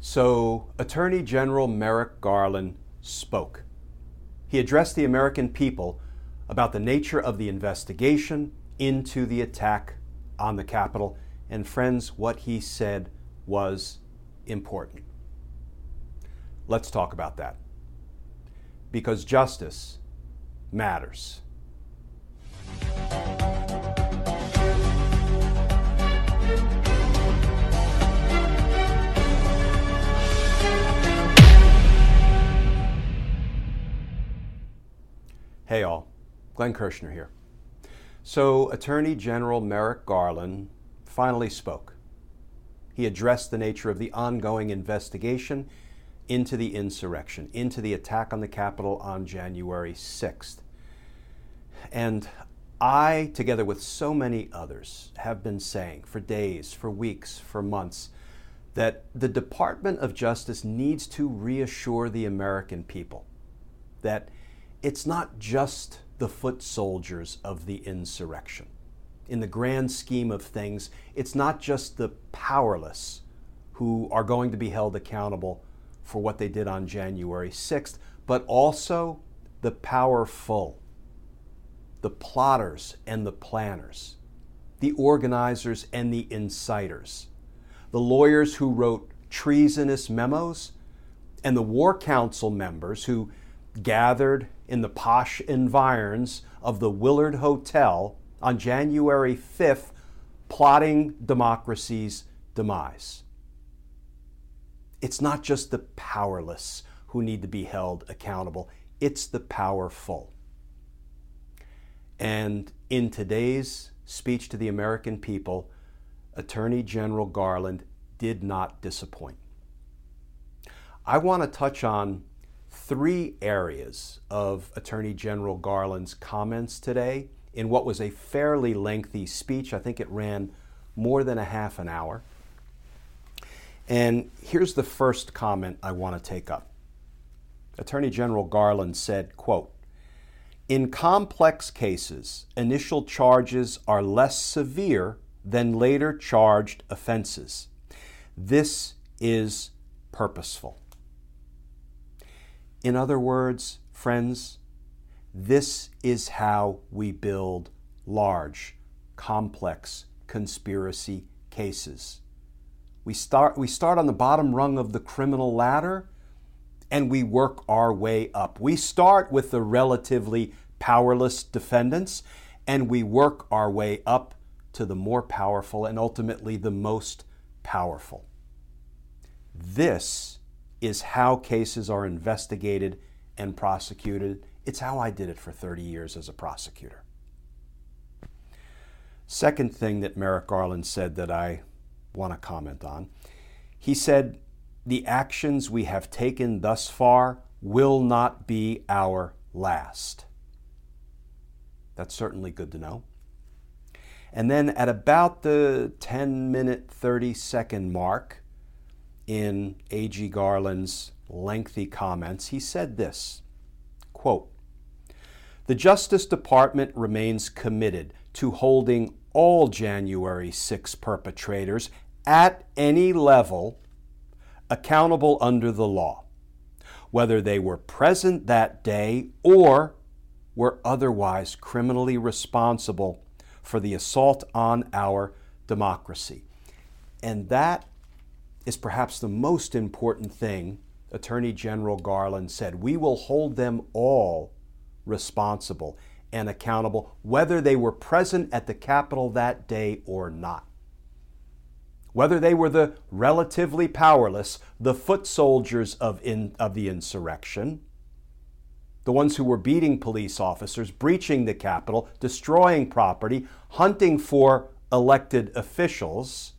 So, Attorney General Merrick Garland spoke. He addressed the American people about the nature of the investigation into the attack on the Capitol. And, friends, what he said was important. Let's talk about that. Because justice matters. Hey, all. Glenn Kirschner here. So, Attorney General Merrick Garland finally spoke. He addressed the nature of the ongoing investigation into the insurrection, into the attack on the Capitol on January 6th. And I, together with so many others, have been saying for days, for weeks, for months, that the Department of Justice needs to reassure the American people that it's not just the foot soldiers of the insurrection. In the grand scheme of things, it's not just the powerless who are going to be held accountable for what they did on January 6th, but also the powerful, the plotters and the planners, the organizers and the inciters, the lawyers who wrote treasonous memos, and the War Council members who gathered in the posh environs of the Willard Hotel on January 5th, plotting democracy's demise. It's not just the powerless who need to be held accountable, it's the powerful. And in today's speech to the American people, Attorney General Garland did not disappoint. I want to touch on three areas of Attorney General Garland's comments today in what was a fairly lengthy speech. I think it ran more than a half an hour. And here's the first comment I want to take up. Attorney General Garland said, quote, in complex cases, initial charges are less severe than later charged offenses. This is purposeful. In other words, friends, this is how we build large, complex conspiracy cases. We start, we start on the bottom rung of the criminal ladder and we work our way up. We start with the relatively powerless defendants and we work our way up to the more powerful and ultimately the most powerful. This is how cases are investigated and prosecuted. It's how I did it for 30 years as a prosecutor. Second thing that Merrick Garland said that I want to comment on he said, The actions we have taken thus far will not be our last. That's certainly good to know. And then at about the 10 minute, 30 second mark, in A.G. Garland's lengthy comments, he said this quote, The Justice Department remains committed to holding all January 6 perpetrators at any level accountable under the law. whether they were present that day or were otherwise criminally responsible for the assault on our democracy. And that is perhaps the most important thing Attorney General Garland said. We will hold them all responsible and accountable, whether they were present at the Capitol that day or not. Whether they were the relatively powerless, the foot soldiers of, in, of the insurrection, the ones who were beating police officers, breaching the Capitol, destroying property, hunting for elected officials,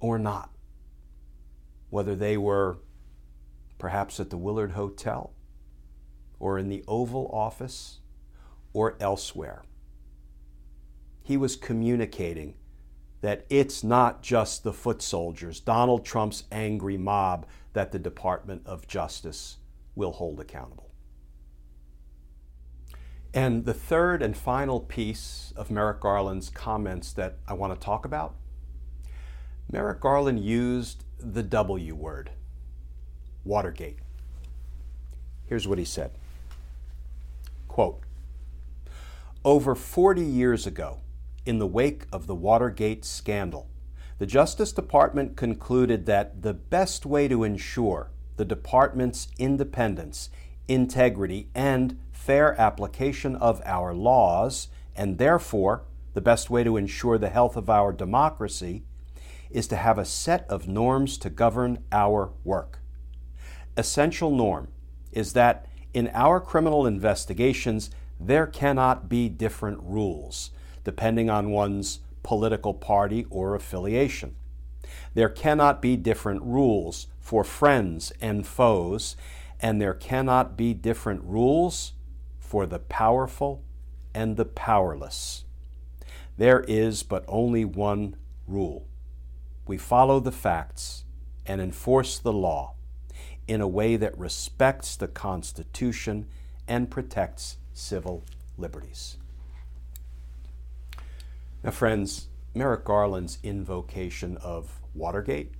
or not. Whether they were perhaps at the Willard Hotel, or in the Oval Office, or elsewhere. He was communicating that it's not just the foot soldiers, Donald Trump's angry mob, that the Department of Justice will hold accountable. And the third and final piece of Merrick Garland's comments that I want to talk about Merrick Garland used the W word, Watergate. Here's what he said Quote, Over 40 years ago, in the wake of the Watergate scandal, the Justice Department concluded that the best way to ensure the department's independence, integrity, and fair application of our laws, and therefore the best way to ensure the health of our democracy, is to have a set of norms to govern our work. Essential norm is that in our criminal investigations, there cannot be different rules depending on one's political party or affiliation. There cannot be different rules for friends and foes, and there cannot be different rules for the powerful and the powerless. There is but only one rule. We follow the facts and enforce the law in a way that respects the Constitution and protects civil liberties. Now, friends, Merrick Garland's invocation of Watergate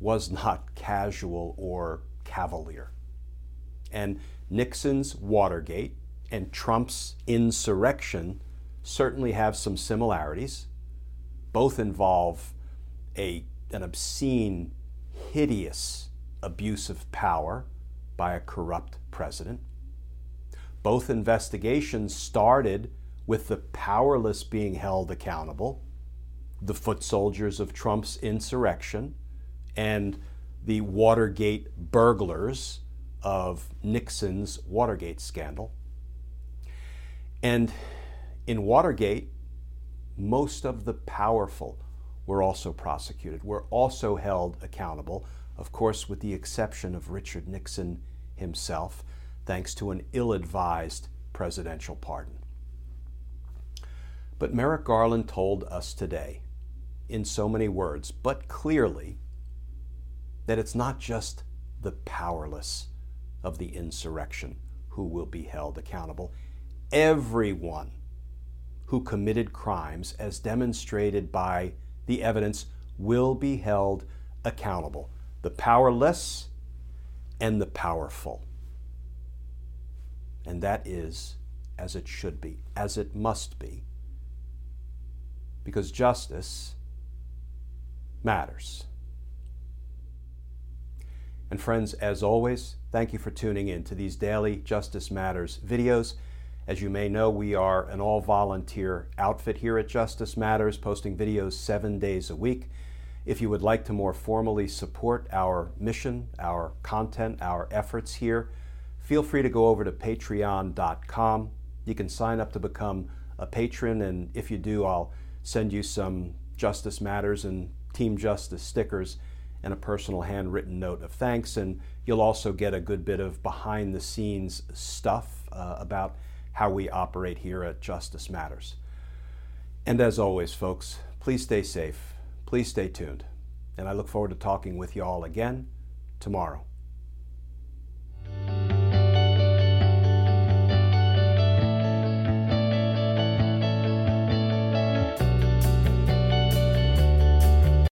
was not casual or cavalier. And Nixon's Watergate and Trump's insurrection certainly have some similarities. Both involve a, an obscene, hideous abuse of power by a corrupt president. Both investigations started with the powerless being held accountable, the foot soldiers of Trump's insurrection, and the Watergate burglars of Nixon's Watergate scandal. And in Watergate, most of the powerful were also prosecuted, were also held accountable of course, with the exception of Richard Nixon himself, thanks to an ill advised presidential pardon. But Merrick Garland told us today, in so many words, but clearly, that it's not just the powerless of the insurrection who will be held accountable. Everyone who committed crimes, as demonstrated by the evidence, will be held accountable the powerless and the powerful. And that is as it should be, as it must be, because justice matters. And friends, as always, thank you for tuning in to these daily Justice Matters videos. As you may know, we are an all volunteer outfit here at Justice Matters, posting videos seven days a week. If you would like to more formally support our mission, our content, our efforts here, feel free to go over to patreon.com. You can sign up to become a patron, and if you do, I'll send you some Justice Matters and Team Justice stickers and a personal handwritten note of thanks. And you'll also get a good bit of behind the scenes stuff uh, about how we operate here at Justice Matters. And as always, folks, please stay safe Please stay tuned, and I look forward to talking with you all again tomorrow.